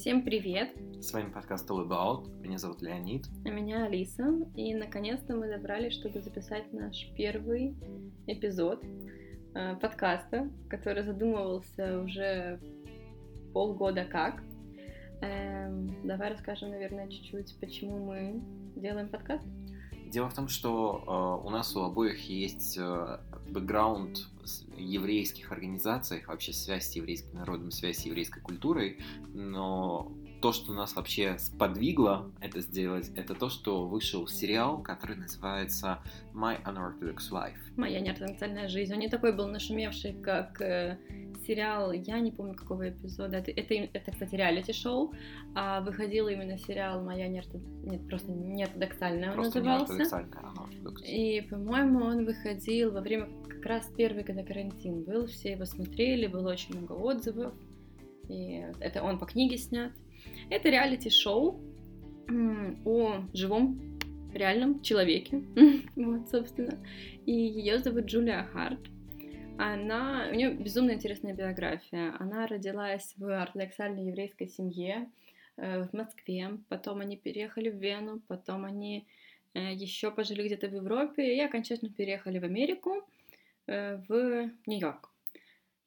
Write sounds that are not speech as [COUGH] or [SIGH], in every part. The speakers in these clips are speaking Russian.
Всем привет! С вами подкаст All About. Меня зовут Леонид. А меня Алиса. И наконец-то мы добрались, чтобы записать наш первый эпизод э, подкаста, который задумывался уже полгода как. Эм, давай расскажем, наверное, чуть-чуть, почему мы делаем подкаст. Дело в том, что э, у нас у обоих есть э, бэкграунд еврейских организаций, вообще связь с еврейским народом, связь с еврейской культурой, но то, что нас вообще сподвигло это сделать, это то, что вышел сериал, который называется My Unorthodox Life. Моя неортодоксальная жизнь. Он не такой был нашумевший, как э, сериал, я не помню какого эпизода, это, это, это кстати, реалити-шоу, а выходил именно сериал «Моя неортодоксальная», нет, просто неортодоксальная он Просто назывался. неортодоксальная. И, по-моему, он выходил во время как раз первый, когда карантин был, все его смотрели, было очень много отзывов, и это он по книге снят. Это реалити-шоу о живом реальном человеке, [LAUGHS] вот, собственно. И ее зовут Джулия Харт. Она, у нее безумно интересная биография. Она родилась в ортодоксальной еврейской семье э, в Москве, потом они переехали в Вену, потом они э, еще пожили где-то в Европе и окончательно переехали в Америку, в Нью-Йорк.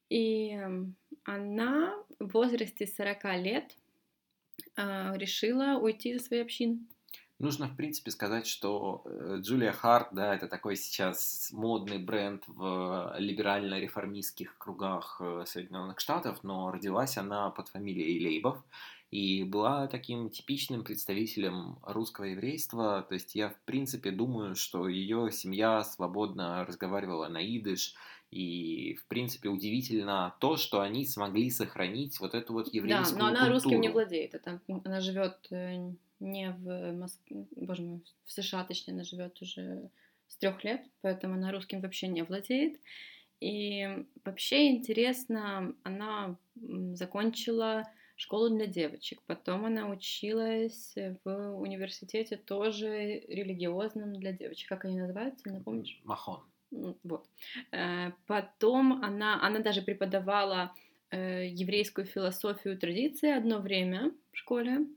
И э, она в возрасте 40 лет э, решила уйти из своей общины. Нужно, в принципе, сказать, что э, Джулия Харт, да, это такой сейчас модный бренд в либерально-реформистских кругах э, Соединенных Штатов, но родилась она под фамилией Лейбов и была таким типичным представителем русского еврейства. То есть я, в принципе, думаю, что ее семья свободно разговаривала на идыш, и, в принципе, удивительно то, что они смогли сохранить вот эту вот еврейскую Да, но она культуру. русским не владеет. Это, она живет э, не в Москве, боже мой, в США, точнее, она живет уже с трех лет, поэтому она русским вообще не владеет. И вообще интересно, она закончила школу для девочек, потом она училась в университете тоже религиозном для девочек. Как они называются, напомнишь? Махон. Вот. Э, Потом она, она даже преподавала э, еврейскую философию и традиции одно время в школе.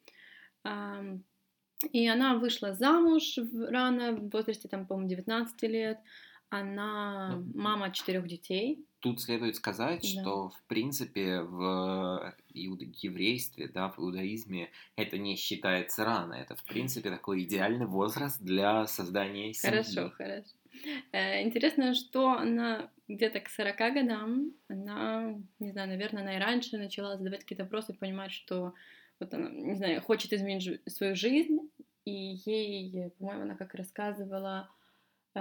И она вышла замуж рано, в возрасте, там, по-моему, 19 лет. Она мама четырех детей. Тут следует сказать, Да. что, в принципе, в еврействе, да, в иудаизме это не считается рано. Это, в принципе, такой идеальный возраст для создания семьи. Хорошо, хорошо. Э, Интересно, что она где-то к 40 годам, она, не знаю, наверное, она и раньше начала задавать какие-то вопросы, понимать, что вот она, не знаю, хочет изменить свою жизнь, и ей, по-моему, она как рассказывала,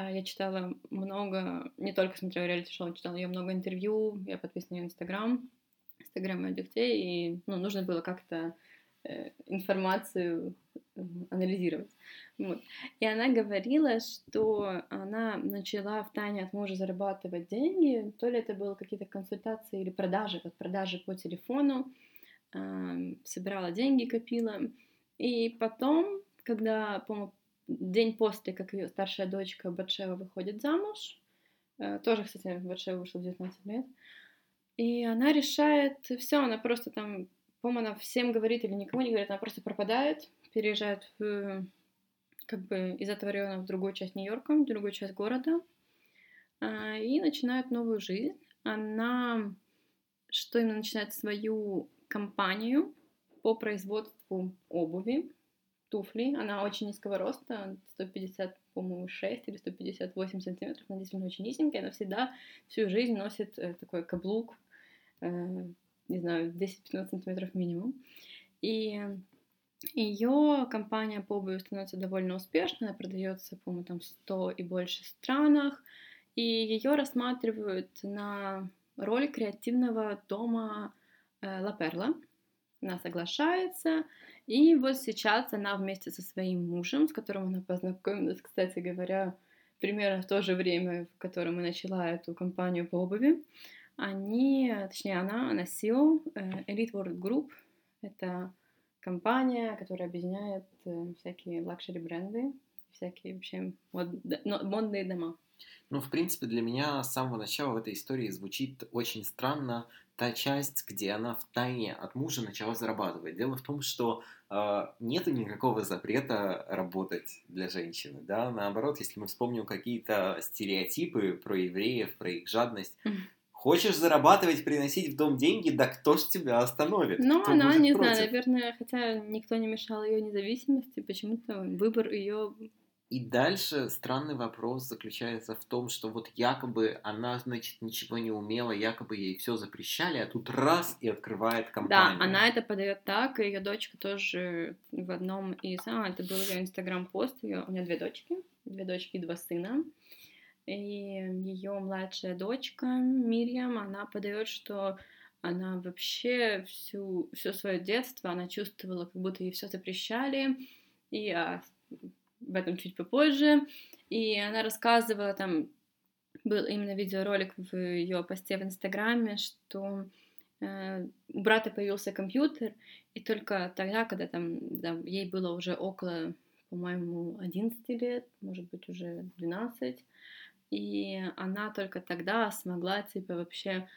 я читала много, не только смотрела реалити-шоу, читала ее много интервью, я подписана на ее инстаграм, инстаграм моих детей, и, ну, нужно было как-то э, информацию м, анализировать. Вот. И она говорила, что она начала в тайне от мужа зарабатывать деньги, то ли это были какие-то консультации или продажи, вот продажи по телефону, эм, собирала деньги, копила. И потом, когда, по-моему, день после, как ее старшая дочка Батшева выходит замуж, э, тоже, кстати, Батшева вышла в 19 лет, и она решает, все, она просто там, по-моему, она всем говорит или никому не говорит, она просто пропадает, переезжает в, как бы из этого района в другую часть Нью-Йорка, в другую часть города, а, и начинает новую жизнь. Она, что именно, начинает свою компанию по производству обуви, туфлей. Она очень низкого роста, 150, по-моему, 6 или 158 сантиметров. Она действительно очень низенькая. Она всегда всю жизнь носит э, такой каблук, э, не знаю, 10-15 сантиметров минимум. И ее компания по обуви становится довольно успешной, она продается, по-моему, там в 100 и больше странах, и ее рассматривают на роль креативного дома э, Ла Перла. Она соглашается, и вот сейчас она вместе со своим мужем, с которым она познакомилась, кстати говоря, примерно в то же время, в котором и начала эту компанию по обуви, они, точнее, она, она CEO э, Elite World Group, это компания, которая объединяет э, всякие luxury бренды, всякие вообще модные дома. Ну, в принципе, для меня с самого начала в этой истории звучит очень странно та часть, где она в тайне от мужа начала зарабатывать. Дело в том, что э, нет никакого запрета работать для женщины, да, наоборот, если мы вспомним какие-то стереотипы про евреев, про их жадность, Хочешь зарабатывать, приносить в дом деньги, да кто ж тебя остановит? Ну, кто она, не против? знаю, наверное, хотя никто не мешал ее независимости, почему-то выбор ее и дальше странный вопрос заключается в том, что вот якобы она, значит, ничего не умела, якобы ей все запрещали, а тут раз и открывает компанию. Да, она это подает так, и ее дочка тоже в одном из... А, это был ее инстаграм-пост, ее... у нее две дочки, две дочки и два сына. И ее младшая дочка Мирьям, она подает, что она вообще всю, все свое детство, она чувствовала, как будто ей все запрещали, и а, в этом чуть попозже. И она рассказывала там, был именно видеоролик в ее посте в Инстаграме, что э, у брата появился компьютер, и только тогда, когда там да, ей было уже около, по-моему, 11 лет, может быть, уже 12, и она только тогда смогла, типа, вообще,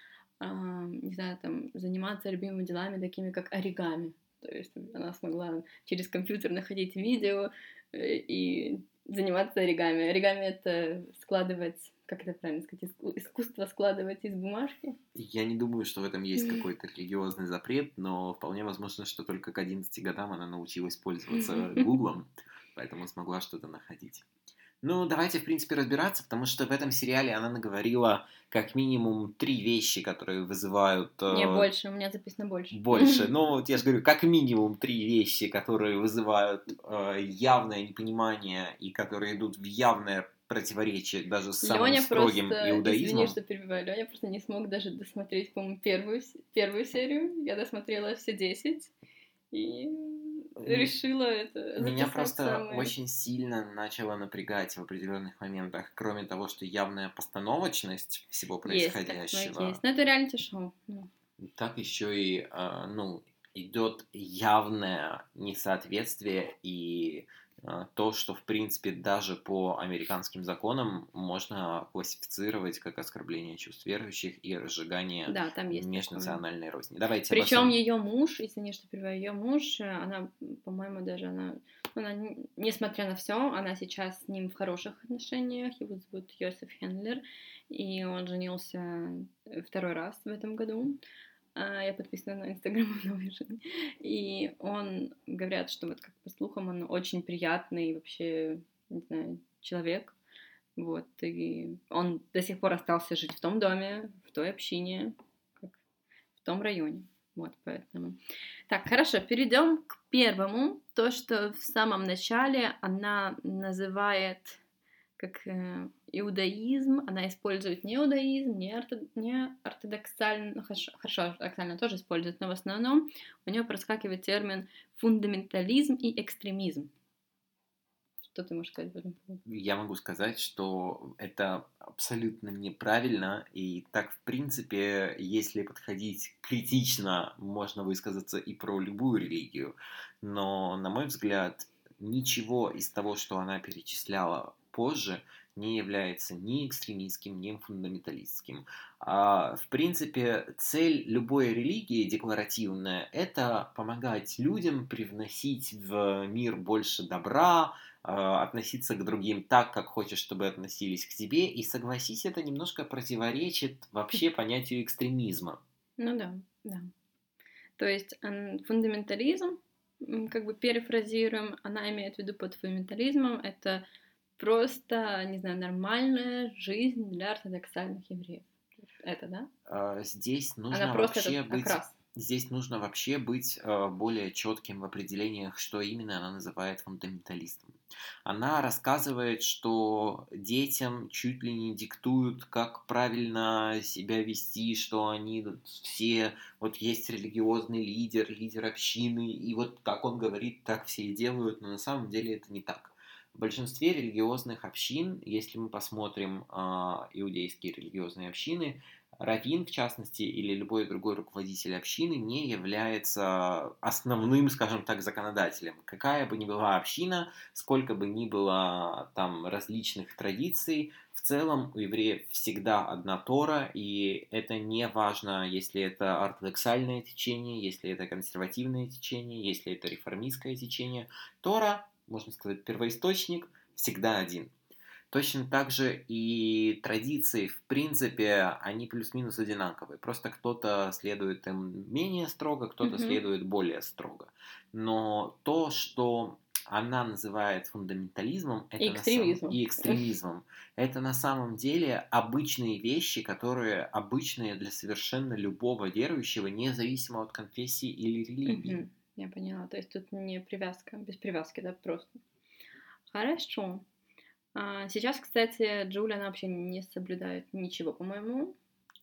э, не знаю, там, заниматься любимыми делами, такими как оригами. То есть она смогла через компьютер находить видео, и заниматься оригами. Оригами — это складывать, как это правильно сказать, искусство складывать из бумажки. Я не думаю, что в этом есть какой-то религиозный запрет, но вполне возможно, что только к 11 годам она научилась пользоваться [LAUGHS] Гуглом, поэтому смогла что-то находить. Ну, давайте, в принципе, разбираться, потому что в этом сериале она наговорила как минимум три вещи, которые вызывают... Не, э, больше, у меня записано больше. Больше. [LAUGHS] Ну, вот я же говорю, как минимум три вещи, которые вызывают э, явное непонимание и которые идут в явное противоречие даже с самым Лёня строгим просто, иудаизмом. Извини, что перебиваю. Леня просто не смог даже досмотреть, по-моему, первую, первую серию. Я досмотрела все десять. И решила это. Меня просто самые... очень сильно начало напрягать в определенных моментах, кроме того, что явная постановочность всего происходящего. Есть, есть. Но это реалити-шоу. Так еще и, а, ну, идет явное несоответствие и то, что, в принципе, даже по американским законам можно классифицировать как оскорбление чувств верующих и разжигание да, там есть межнациональной такое. розни. Давайте Причем ее муж, извини, что перебиваю, ее муж, она, по-моему, даже она, она, несмотря на все, она сейчас с ним в хороших отношениях, его зовут Йосеф Хендлер, и он женился второй раз в этом году. А, я подписана на Инстаграм [LAUGHS] новой жены. И он, говорят, что вот как по слухам, он очень приятный вообще, не знаю, человек. Вот, и он до сих пор остался жить в том доме, в той общине, в том районе. Вот, поэтому. Так, хорошо, перейдем к первому. То, что в самом начале она называет как э, иудаизм, она использует не иудаизм, не, орто, не ортодоксально, ну, хорошо, хорошо, ортодоксально тоже использует, но в основном у нее проскакивает термин фундаментализм и экстремизм. Что ты можешь сказать по этому поводу? Я могу сказать, что это абсолютно неправильно, и так, в принципе, если подходить критично, можно высказаться и про любую религию, но, на мой взгляд, ничего из того, что она перечисляла позже, не является ни экстремистским, ни фундаменталистским. А, в принципе, цель любой религии декларативная – это помогать людям привносить в мир больше добра, а, относиться к другим так, как хочешь, чтобы относились к тебе. И согласись, это немножко противоречит вообще понятию экстремизма. Ну да, да. То есть фундаментализм, как бы перефразируем, она имеет в виду под фундаментализмом, это просто, не знаю, нормальная жизнь для ортодоксальных евреев. Это, да? А, здесь нужно Она вообще быть... Окрас. Здесь нужно вообще быть э, более четким в определениях, что именно она называет фундаменталистом. Она рассказывает, что детям чуть ли не диктуют, как правильно себя вести, что они все, вот есть религиозный лидер, лидер общины, и вот как он говорит, так все и делают, но на самом деле это не так. В большинстве религиозных общин, если мы посмотрим э, иудейские религиозные общины, раввин, в частности, или любой другой руководитель общины не является основным, скажем так, законодателем. Какая бы ни была община, сколько бы ни было там различных традиций, в целом у евреев всегда одна Тора, и это не важно, если это ортодоксальное течение, если это консервативное течение, если это реформистское течение. Тора, можно сказать, первоисточник всегда один. Точно так же и традиции, в принципе, они плюс-минус одинаковые. Просто кто-то следует им менее строго, кто-то mm-hmm. следует более строго. Но то, что она называет фундаментализмом это и экстремизмом. Самом, и экстремизмом. Это на самом деле обычные вещи, которые обычные для совершенно любого верующего, независимо от конфессии или религии. Угу, я поняла. То есть тут не привязка, без привязки, да, просто. Хорошо. А, сейчас, кстати, Джулия, она вообще не соблюдает ничего, по-моему.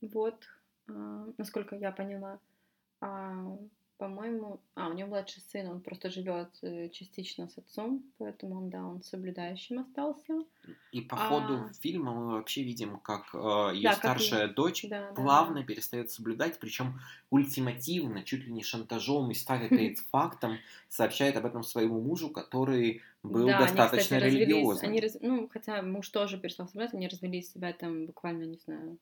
Вот, а, насколько я поняла. А, по-моему, а, у него младший сын, он просто живет э, частично с отцом, поэтому он, да, он соблюдающим остался. И по а... ходу фильма мы вообще видим, как э, ее да, старшая как... дочь да, плавно да. перестает соблюдать, причем ультимативно, чуть ли не шантажом и ставит [LAUGHS] перед фактом, сообщает об этом своему мужу, который был да, достаточно они, кстати, религиозным. Они, раз... ну, хотя муж тоже перестал соблюдать, они развелись себя там буквально, не знаю,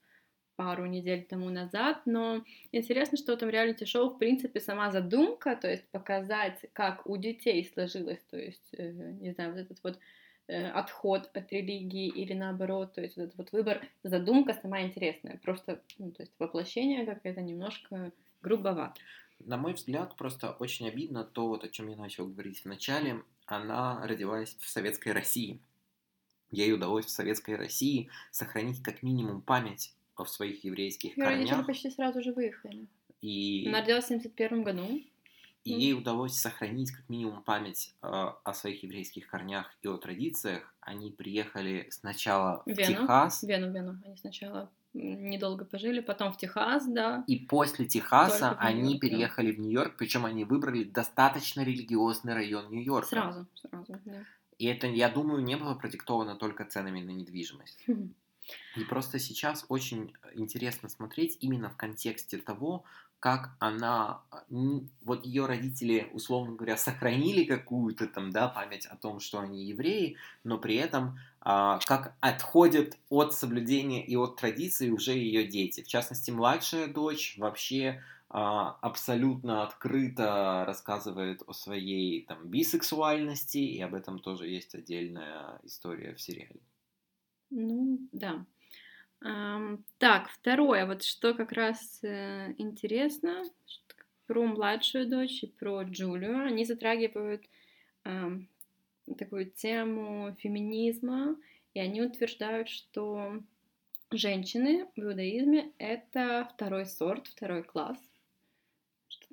пару недель тому назад, но интересно, что в этом реалити-шоу, в принципе, сама задумка, то есть показать, как у детей сложилось, то есть, э, не знаю, вот этот вот э, отход от религии или наоборот, то есть вот этот вот выбор, задумка сама интересная, просто, ну, то есть воплощение какое-то немножко грубовато. На мой взгляд, просто очень обидно то, вот о чем я начал говорить в начале, она родилась в советской России. Ей удалось в советской России сохранить как минимум память в своих еврейских корнях. Родители почти сразу же выехали. И... Она родилась в 71 году. И ей удалось сохранить как минимум память э, о своих еврейских корнях и о традициях. Они приехали сначала в Вену, Техас. Вену, Вену. Они сначала недолго пожили, потом в Техас, да. И после Техаса они переехали да. в Нью-Йорк, причем они выбрали достаточно религиозный район Нью-Йорка. Сразу, сразу, да. И это, я думаю, не было продиктовано только ценами на недвижимость. И просто сейчас очень интересно смотреть именно в контексте того, как она, вот ее родители, условно говоря, [LAUGHS] сохранили какую-то там, да, память о том, что они евреи, но при этом а, как отходят от соблюдения и от традиций уже ее дети. В частности, младшая дочь вообще а, абсолютно открыто рассказывает о своей там бисексуальности, и об этом тоже есть отдельная история в сериале. Ну, да. Так, второе, вот что как раз э, интересно, про младшую дочь и про Джулию. Они затрагивают такую тему феминизма, и они утверждают, что женщины в иудаизме это второй сорт, второй класс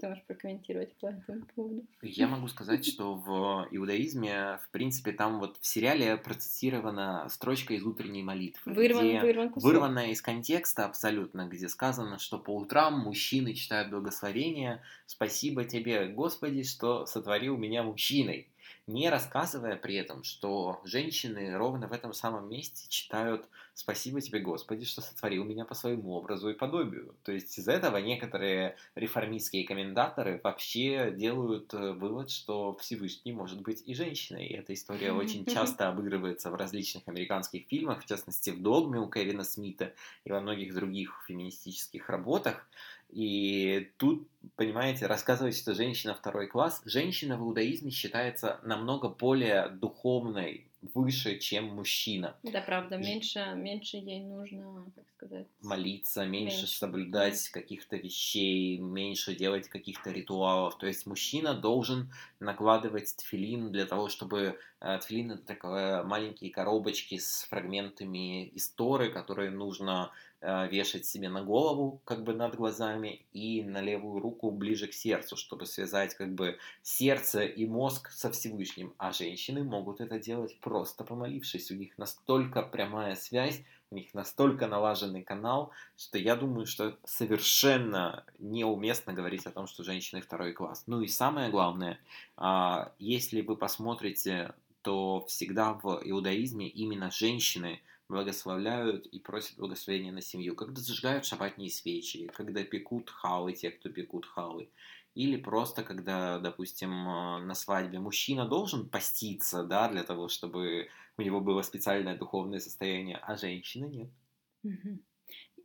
ты можешь прокомментировать по этому поводу? Я могу сказать, что в иудаизме, в принципе, там вот в сериале процитирована строчка из утренней молитвы. Вырван, где, вырван вырванная из контекста абсолютно, где сказано, что по утрам мужчины читают благословение «Спасибо тебе, Господи, что сотворил меня мужчиной» не рассказывая при этом, что женщины ровно в этом самом месте читают «Спасибо тебе, Господи, что сотворил меня по своему образу и подобию». То есть из этого некоторые реформистские комментаторы вообще делают э, вывод, что Всевышний может быть и женщиной. И эта история очень [LAUGHS] часто обыгрывается в различных американских фильмах, в частности в «Догме» у Кевина Смита и во многих других феминистических работах. И тут, понимаете, рассказывать, что женщина второй класс, женщина в иудаизме считается намного более духовной, выше, чем мужчина. Да, правда, меньше, меньше ей нужно, как сказать... Молиться, меньше, меньше. соблюдать каких-то вещей, меньше делать каких-то ритуалов. То есть мужчина должен накладывать тфилин для того, чтобы... Э, тфилин — это такие маленькие коробочки с фрагментами истории, которые нужно вешать себе на голову, как бы над глазами, и на левую руку ближе к сердцу, чтобы связать как бы сердце и мозг со Всевышним. А женщины могут это делать просто помолившись. У них настолько прямая связь, у них настолько налаженный канал, что я думаю, что совершенно неуместно говорить о том, что женщины второй класс. Ну и самое главное, а, если вы посмотрите, то всегда в иудаизме именно женщины благословляют и просят благословения на семью, когда зажигают шабатные свечи, когда пекут халы, те, кто пекут халы, или просто когда, допустим, э, на свадьбе мужчина должен поститься, да, для того, чтобы у него было специальное духовное состояние, а женщина нет.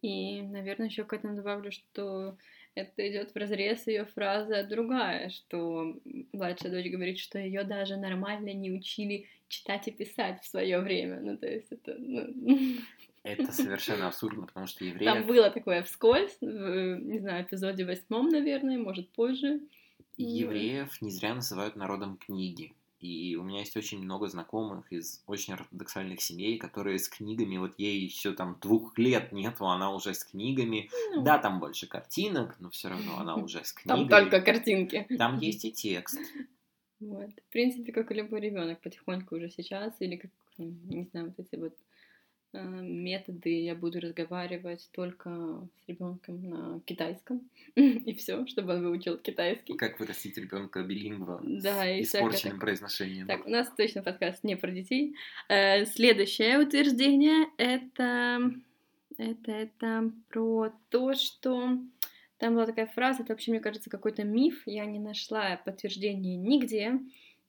И, наверное, еще к этому добавлю, что это идет в разрез ее фраза другая, что младшая дочь говорит, что ее даже нормально не учили читать и писать в свое время. Ну, то есть это... Ну... [LAUGHS] Это совершенно абсурдно, потому что евреи... Там было такое вскользь, в, не знаю, эпизоде восьмом, наверное, может, позже. Евреев не зря называют народом книги. И у меня есть очень много знакомых из очень ортодоксальных семей, которые с книгами, вот ей еще там двух лет нету, она уже с книгами. Ну. Да, там больше картинок, но все равно она уже с книгами. Там только картинки. Там есть и текст. Вот. В принципе, как и любой ребенок потихоньку уже сейчас, или как, не знаю, вот эти вот Э, методы я буду разговаривать только с ребенком на китайском [LAUGHS] и все, чтобы он выучил китайский. Как вырастить ребенка билингва да, с и испорченным произношением. Так, у нас точно подкаст не про детей. Э, следующее утверждение это это это про то, что там была такая фраза, это вообще, мне кажется, какой-то миф, я не нашла подтверждения нигде,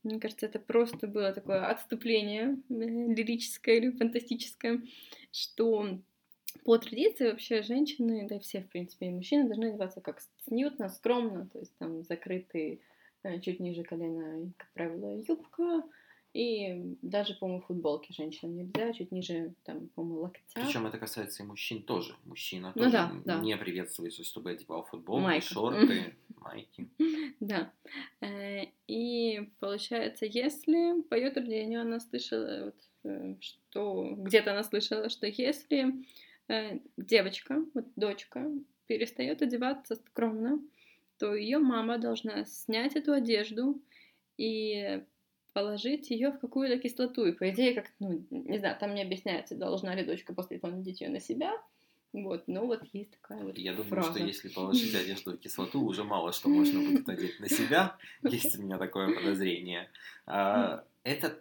мне кажется, это просто было такое отступление лирическое или фантастическое, что по традиции вообще женщины, да и все, в принципе, и мужчины должны одеваться как снютно, скромно, то есть там закрытые э, чуть ниже колена, как правило, юбка, и даже, по-моему, футболки женщинам нельзя, чуть ниже, там, по-моему, локтя. Причем это касается и мужчин тоже. Мужчина ну, тоже да, да. не приветствуется, чтобы одевал футболку, Майка. шорты, [LAUGHS] майки. [LAUGHS] Да. Э, и получается, если по ее утверждению она слышала, э, что где-то она слышала, что если э, девочка, вот дочка, перестает одеваться скромно, то ее мама должна снять эту одежду и положить ее в какую-то кислоту. И по идее, как, ну, не знаю, там не объясняется, должна ли дочка после этого надеть ее на себя. Вот, ну вот есть такая вот Я думаю, фраза. что если положить одежду в кислоту, уже мало что можно будет надеть на себя. [LAUGHS] Есть у меня такое подозрение. А, это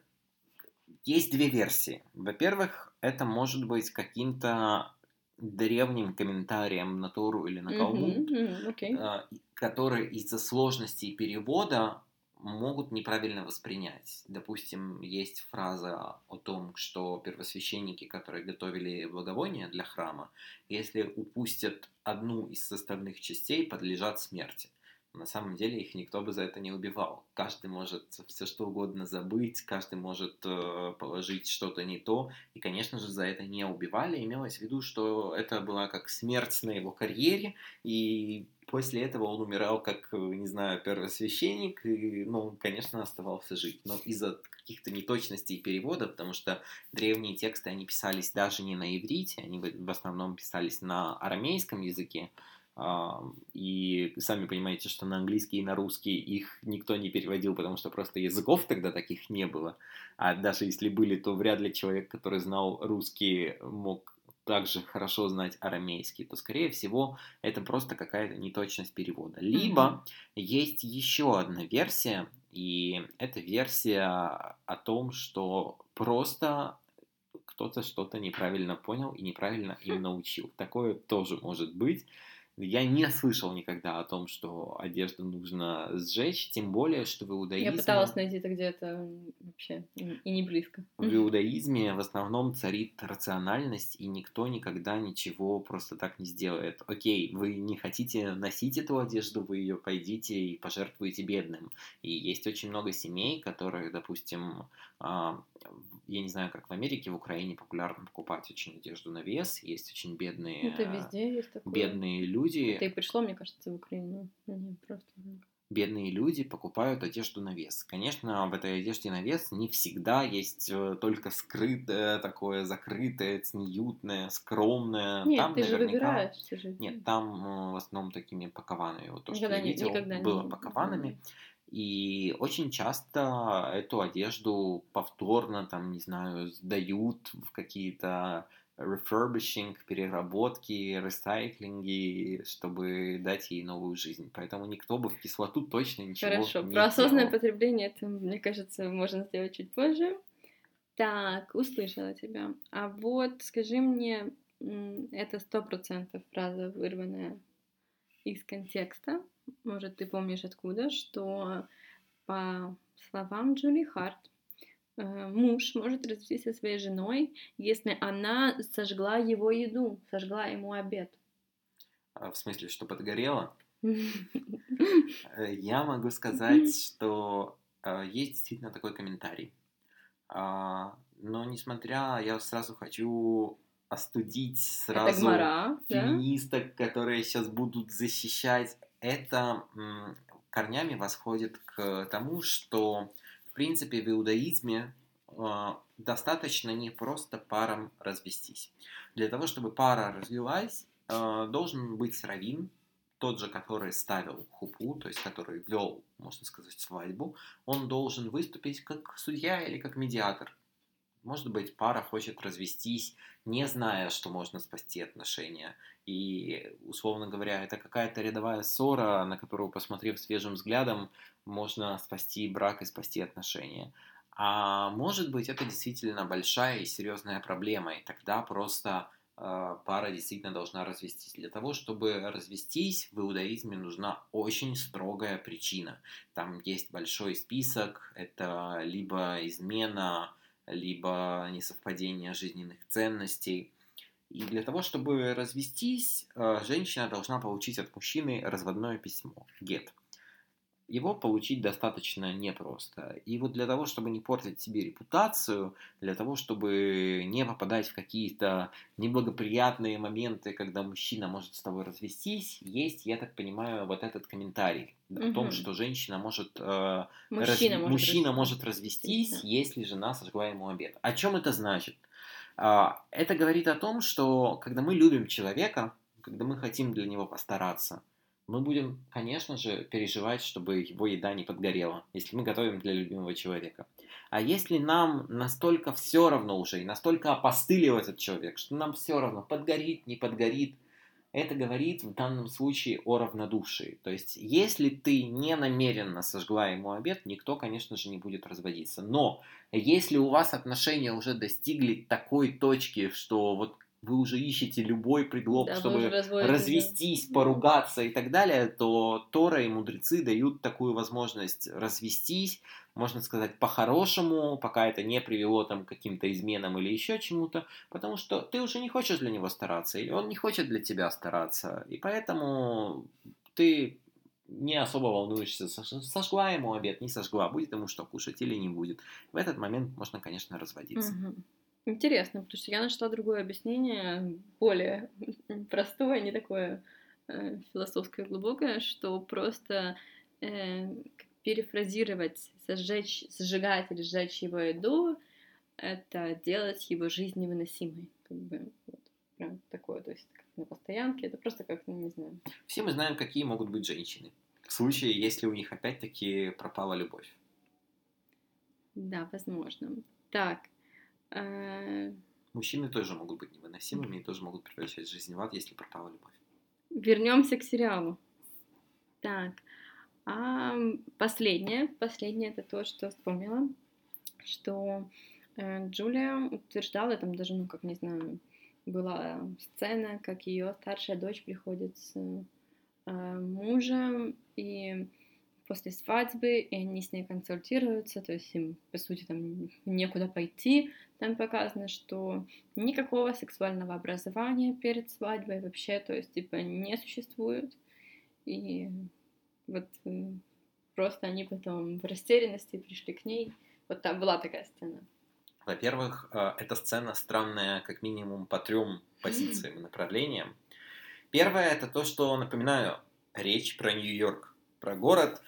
есть две версии. Во-первых, это может быть каким-то древним комментарием на Тору или на Талмуд, mm-hmm, okay. А, который из-за сложности перевода могут неправильно воспринять. Допустим, есть фраза о том, что первосвященники, которые готовили благовония для храма, если упустят одну из составных частей, подлежат смерти. На самом деле их никто бы за это не убивал. Каждый может все что угодно забыть, каждый может э, положить что-то не то. И, конечно же, за это не убивали. Имелось в виду, что это была как смерть на его карьере, и после этого он умирал как, не знаю, первосвященник, и, ну, конечно, оставался жить. Но из-за каких-то неточностей перевода, потому что древние тексты, они писались даже не на иврите, они в основном писались на арамейском языке, и сами понимаете, что на английский и на русский их никто не переводил, потому что просто языков тогда таких не было. А даже если были, то вряд ли человек, который знал русский, мог также хорошо знать арамейский, то, скорее всего, это просто какая-то неточность перевода. Либо mm-hmm. есть еще одна версия, и эта версия о том, что просто кто-то что-то неправильно понял и неправильно им научил. Такое тоже может быть. Я не слышал никогда о том, что одежду нужно сжечь, тем более, что в иудаизме... Я пыталась найти это где-то вообще, и не близко. В иудаизме в основном царит рациональность, и никто никогда ничего просто так не сделает. Окей, вы не хотите носить эту одежду, вы ее пойдите и пожертвуете бедным. И есть очень много семей, которые, допустим, а, я не знаю, как в Америке, в Украине популярно покупать очень одежду на вес. Есть очень бедные, это везде есть такое. бедные люди. Это и пришло, мне кажется, в Украину. Не, просто бедные люди покупают одежду на вес. Конечно, в этой одежде на вес не всегда есть э, только скрытое, такое закрытое, цниютное, скромное. Нет, там ты наверняка... же выбираешь. Ты же... Нет, там э, в основном такими пакованами. Вот то, никогда что я видел, никогда было не... пакованами. И очень часто эту одежду повторно, там, не знаю, сдают в какие-то refurbishing, переработки, ресайклинги, чтобы дать ей новую жизнь. Поэтому никто бы в кислоту точно ничего Хорошо, не про осознанное потребление это, мне кажется, можно сделать чуть позже. Так, услышала тебя. А вот скажи мне, это сто процентов фраза, вырванная из контекста. Может, ты помнишь откуда, что по словам Джули Харт, э, муж может развестись со своей женой, если она сожгла его еду, сожгла ему обед. А, в смысле, что подгорело? [LAUGHS] Я могу сказать, что э, есть действительно такой комментарий. А, но несмотря, я сразу хочу остудить сразу гмора, феминисток, да? которые сейчас будут защищать. Это корнями восходит к тому, что в принципе в иудаизме э, достаточно не просто парам развестись. Для того, чтобы пара развелась, э, должен быть раввин, тот же, который ставил хупу, то есть который вел, можно сказать, свадьбу, он должен выступить как судья или как медиатор. Может быть, пара хочет развестись, не зная, что можно спасти отношения. И, условно говоря, это какая-то рядовая ссора, на которую, посмотрев свежим взглядом, можно спасти брак и спасти отношения. А может быть, это действительно большая и серьезная проблема, и тогда просто э, пара действительно должна развестись. Для того, чтобы развестись, в иудаизме нужна очень строгая причина. Там есть большой список, это либо измена, либо несовпадение жизненных ценностей. И для того, чтобы развестись, э, женщина должна получить от мужчины разводное письмо, гет. Его получить достаточно непросто. И вот для того, чтобы не портить себе репутацию, для того, чтобы не попадать в какие-то неблагоприятные моменты, когда мужчина может с тобой развестись, есть, я так понимаю, вот этот комментарий угу. о том, что женщина может, э, мужчина, раз, может, мужчина развестись. может развестись, если жена сожгла ему обед. О чем это значит? А, это говорит о том, что когда мы любим человека, когда мы хотим для него постараться, мы будем, конечно же, переживать, чтобы его еда не подгорела, если мы готовим для любимого человека. А если нам настолько все равно уже, и настолько опостылил этот человек, что нам все равно, подгорит, не подгорит, это говорит в данном случае о равнодушии. То есть, если ты не намеренно сожгла ему обед, никто, конечно же, не будет разводиться. Но если у вас отношения уже достигли такой точки, что вот вы уже ищете любой предлог, да, чтобы развестись, поругаться и так далее, то Тора и мудрецы дают такую возможность развестись, можно сказать, по-хорошему, пока это не привело там к каким-то изменам или еще чему-то, потому что ты уже не хочешь для него стараться, или он не хочет для тебя стараться, и поэтому ты не особо волнуешься, сожгла ему обед, не сожгла, будет ему что кушать или не будет. В этот момент можно, конечно, разводиться. Угу. Интересно, потому что я нашла другое объяснение, более [LAUGHS] простое, не такое э, философское глубокое, что просто э, перефразировать, сжечь, сжигать или сжечь его еду, это делать его жизнь невыносимой. Как бы, вот, прям такое, то есть как на постоянке, это просто как, ну, не знаю. Все мы знаем, какие могут быть женщины. В случае, если у них опять-таки пропала любовь. Да, возможно. Так, Мужчины тоже могут быть невыносимыми и тоже могут превращать жизнь в ад, если пропала любовь. Вернемся к сериалу. Так, а последнее, последнее это то, что вспомнила, что э, Джулия утверждала, там даже, ну, как не знаю, была сцена, как ее старшая дочь приходит с э, мужем, и после свадьбы, и они с ней консультируются, то есть им, по сути, там некуда пойти. Там показано, что никакого сексуального образования перед свадьбой вообще, то есть, типа, не существует. И вот просто они потом в растерянности пришли к ней. Вот там была такая сцена. Во-первых, э, эта сцена странная как минимум по трем [LAUGHS] позициям и направлениям. Первое это то, что, напоминаю, речь про Нью-Йорк про город,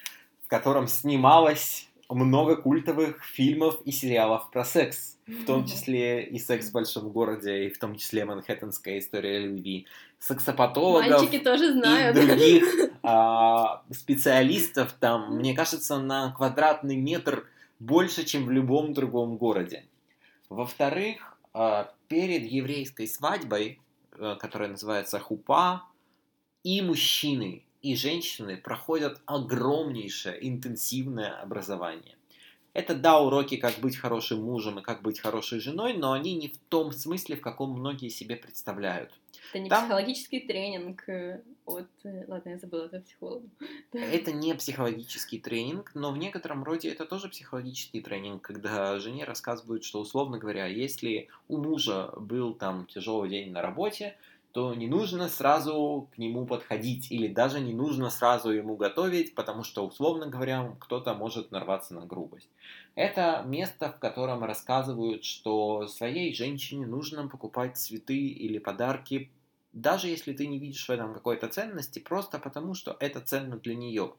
в котором снималось много культовых фильмов и сериалов про секс, в том числе и секс в большом городе, и в том числе Манхэттенская история любви, сексопатологов Мальчики тоже знают. и других [LAUGHS] а, специалистов там, мне кажется, на квадратный метр больше, чем в любом другом городе. Во-вторых, а, перед еврейской свадьбой, а, которая называется хупа, и мужчины, и женщины проходят огромнейшее интенсивное образование. Это, да, уроки, как быть хорошим мужем и как быть хорошей женой, но они не в том смысле, в каком многие себе представляют. Это не Там... психологический тренинг э, от... Э, ладно, я забыла, это психолог. Это не психологический тренинг, но в некотором роде это тоже психологический тренинг, когда жене рассказывают, что, условно говоря, если у мужа был там тяжелый день на работе, то не нужно сразу к нему подходить, или даже не нужно сразу ему готовить, потому что, условно говоря, кто-то может нарваться на грубость. Это место, в котором рассказывают, что своей женщине нужно покупать цветы или подарки даже если ты не видишь в этом какой-то ценности, просто потому что это ценно для нее.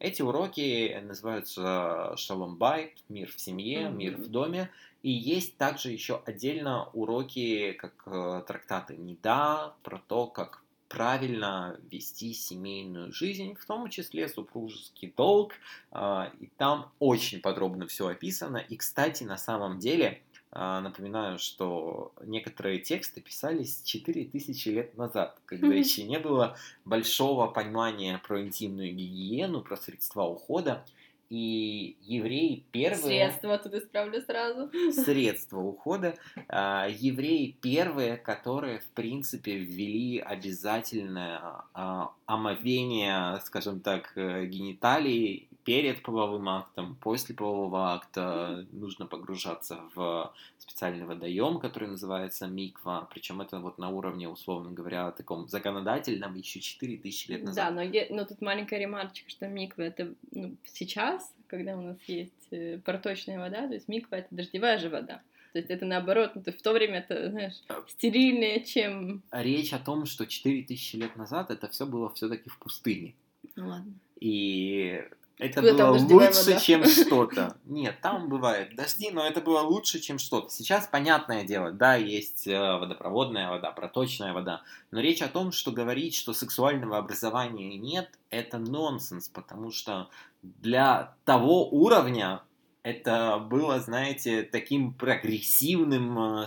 Эти уроки называются Шалом Байт, мир в семье, mm-hmm. мир в доме. И есть также еще отдельно уроки, как э, трактаты Неда, про то, как правильно вести семейную жизнь, в том числе супружеский долг. Э, и там очень подробно все описано. И, кстати, на самом деле а, напоминаю, что некоторые тексты писались 4000 лет назад, когда еще не было большого понимания про интимную гигиену, про средства ухода. И евреи первые... Средства, тут исправлю сразу. Средства ухода. А, евреи первые, которые, в принципе, ввели обязательное а, омовение, скажем так, э, гениталий перед половым актом, после полового акта нужно погружаться в специальный водоем, который называется миква, причем это вот на уровне, условно говоря, таком законодательном еще 4000 лет назад. Да, но, я, но тут маленькая ремарочка, что миква это ну, сейчас, когда у нас есть э, проточная вода, то есть миква это дождевая же вода. То есть это наоборот, ну, в то время это, знаешь, а стерильнее, чем... Речь о том, что 4000 лет назад это все было все-таки в пустыне. Ну ладно. И это Куда было лучше, вода? чем [LAUGHS] что-то. Нет, там бывают дожди, но это было лучше, чем что-то. Сейчас, понятное дело, да, есть э, водопроводная вода, проточная вода, но речь о том, что говорить, что сексуального образования нет, это нонсенс, потому что для того уровня это было, знаете, таким прогрессивным э,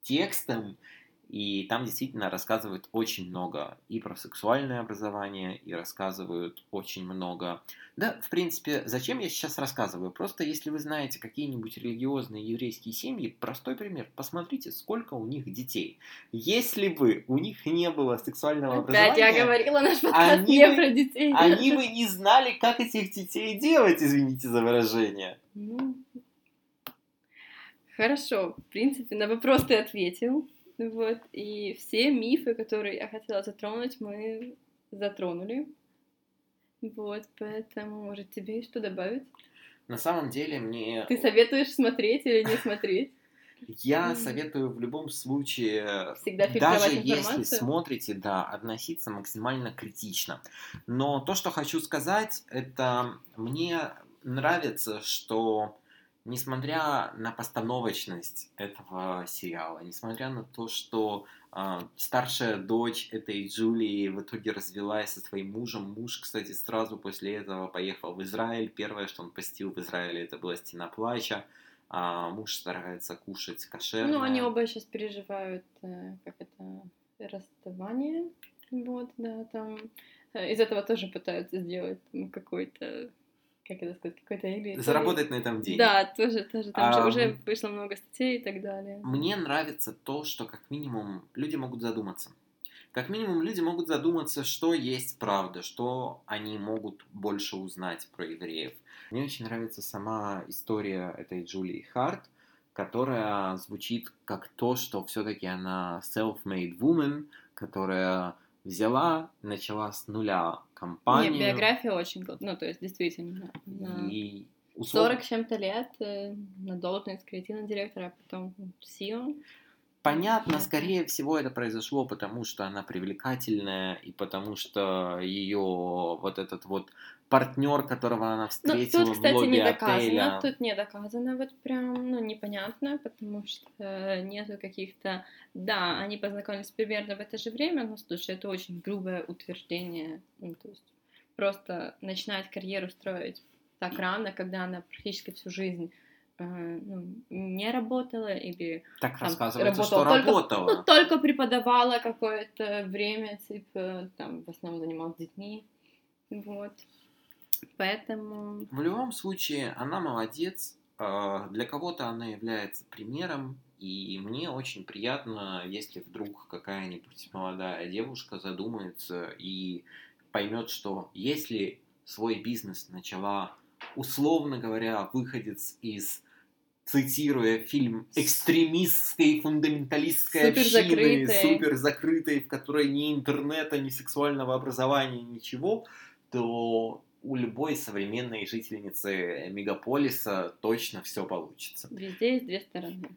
текстом, и там действительно рассказывают очень много и про сексуальное образование, и рассказывают очень много. Да, в принципе, зачем я сейчас рассказываю? Просто если вы знаете какие-нибудь религиозные еврейские семьи, простой пример. Посмотрите, сколько у них детей. Если бы у них не было сексуального Опять образования... я говорила, наш подкаст они не бы, про детей. Они бы не знали, как этих детей делать, извините за выражение. Ну, хорошо, в принципе, на вопрос ты ответил. Вот, и все мифы, которые я хотела затронуть, мы затронули. Вот, поэтому, может, тебе есть что добавить? На самом деле мне... Ты советуешь смотреть или не смотреть? Я советую в любом случае, Всегда даже если смотрите, да, относиться максимально критично. Но то, что хочу сказать, это мне нравится, что несмотря на постановочность этого сериала, несмотря на то, что э, старшая дочь этой Джулии в итоге развелась со своим мужем, муж, кстати, сразу после этого поехал в Израиль. Первое, что он постил в Израиле, это была стена плача. А муж старается кушать кошерно. Ну, они оба сейчас переживают, э, как это, расставание. Вот, да, там э, из этого тоже пытаются сделать какой-то как это сказать, какой-то или... Заработать на этом деньги. Да, тоже, тоже. Там а, же уже вышло много статей и так далее. Мне нравится то, что как минимум люди могут задуматься. Как минимум люди могут задуматься, что есть правда, что они могут больше узнать про евреев. Мне очень нравится сама история этой Джулии Харт, которая звучит как то, что все-таки она self-made woman, которая взяла, начала с нуля компанию. Нет, биография очень, ну, то есть, действительно, на и условно... 40 чем-то лет э, на должность креативного директора, а потом CEO. Понятно, скорее всего, это произошло, потому что она привлекательная, и потому что ее вот этот вот партнер, которого она встретила ну, тут, кстати, в лобби не доказано, отеля. Тут не доказано, вот прям, ну, непонятно, потому что нету каких-то... Да, они познакомились примерно в это же время, но, слушай, это очень грубое утверждение, ну, то есть просто начинать карьеру строить так рано, когда она практически всю жизнь ну, не работала или так там, рассказывается, работала, что только, работала. Ну, только преподавала какое-то время, типа, там, в основном занималась детьми, вот. Поэтому... В любом случае, она молодец. А, для кого-то она является примером. И мне очень приятно, если вдруг какая-нибудь молодая девушка задумается и поймет, что если свой бизнес начала, условно говоря, выходец из цитируя фильм экстремистской фундаменталистской общины, супер закрытой, в которой ни интернета, ни сексуального образования, ничего, то у любой современной жительницы мегаполиса точно все получится. Везде есть две стороны.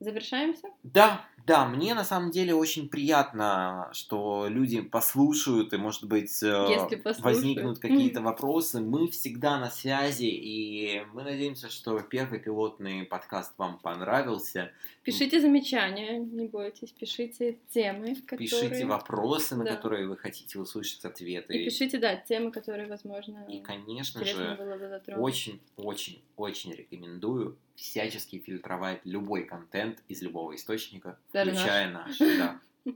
Завершаемся? Да, да, мне на самом деле очень приятно, что люди послушают, и, может быть, э, возникнут какие-то [LAUGHS] вопросы. Мы всегда на связи, и мы надеемся, что первый пилотный подкаст вам понравился. Пишите замечания, не бойтесь, пишите темы, которые... Пишите вопросы, на Да. которые вы хотите услышать ответы. И пишите, да, темы, которые, возможно, И, конечно же, было бы затронуть. очень, очень, очень рекомендую всячески фильтровать любой контент из любого источника, Даже включая наш. да. [LAUGHS]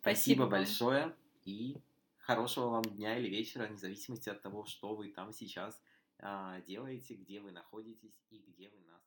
Спасибо большое и хорошего вам дня или вечера, вне зависимости от того, что вы там сейчас а, делаете, где вы находитесь и где вы нас